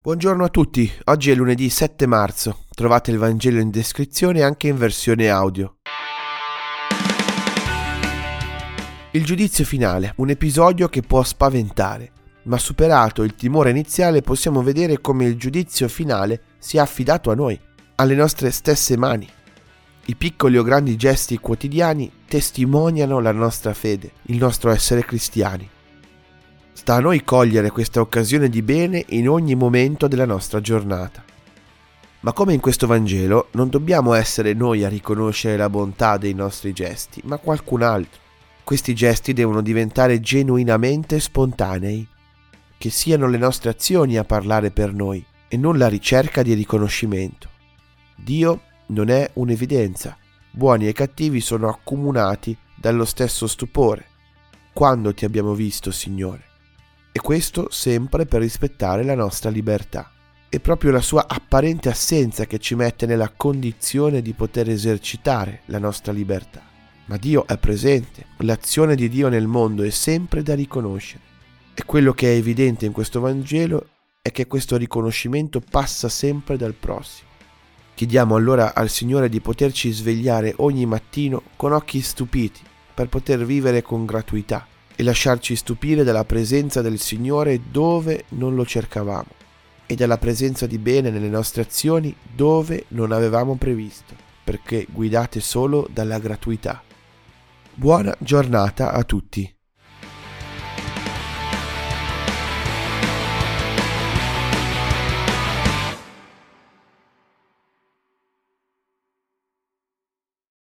Buongiorno a tutti, oggi è lunedì 7 marzo, trovate il Vangelo in descrizione anche in versione audio. Il giudizio finale, un episodio che può spaventare, ma superato il timore iniziale possiamo vedere come il giudizio finale sia affidato a noi, alle nostre stesse mani. I piccoli o grandi gesti quotidiani testimoniano la nostra fede, il nostro essere cristiani. Sta a noi cogliere questa occasione di bene in ogni momento della nostra giornata. Ma come in questo Vangelo, non dobbiamo essere noi a riconoscere la bontà dei nostri gesti, ma qualcun altro. Questi gesti devono diventare genuinamente spontanei, che siano le nostre azioni a parlare per noi e non la ricerca di riconoscimento. Dio non è un'evidenza, buoni e cattivi sono accomunati dallo stesso stupore. Quando ti abbiamo visto, Signore? E questo sempre per rispettare la nostra libertà. È proprio la sua apparente assenza che ci mette nella condizione di poter esercitare la nostra libertà. Ma Dio è presente, l'azione di Dio nel mondo è sempre da riconoscere. E quello che è evidente in questo Vangelo è che questo riconoscimento passa sempre dal prossimo. Chiediamo allora al Signore di poterci svegliare ogni mattino con occhi stupiti per poter vivere con gratuità e lasciarci stupire dalla presenza del Signore dove non lo cercavamo e dalla presenza di bene nelle nostre azioni dove non avevamo previsto, perché guidate solo dalla gratuità. Buona giornata a tutti.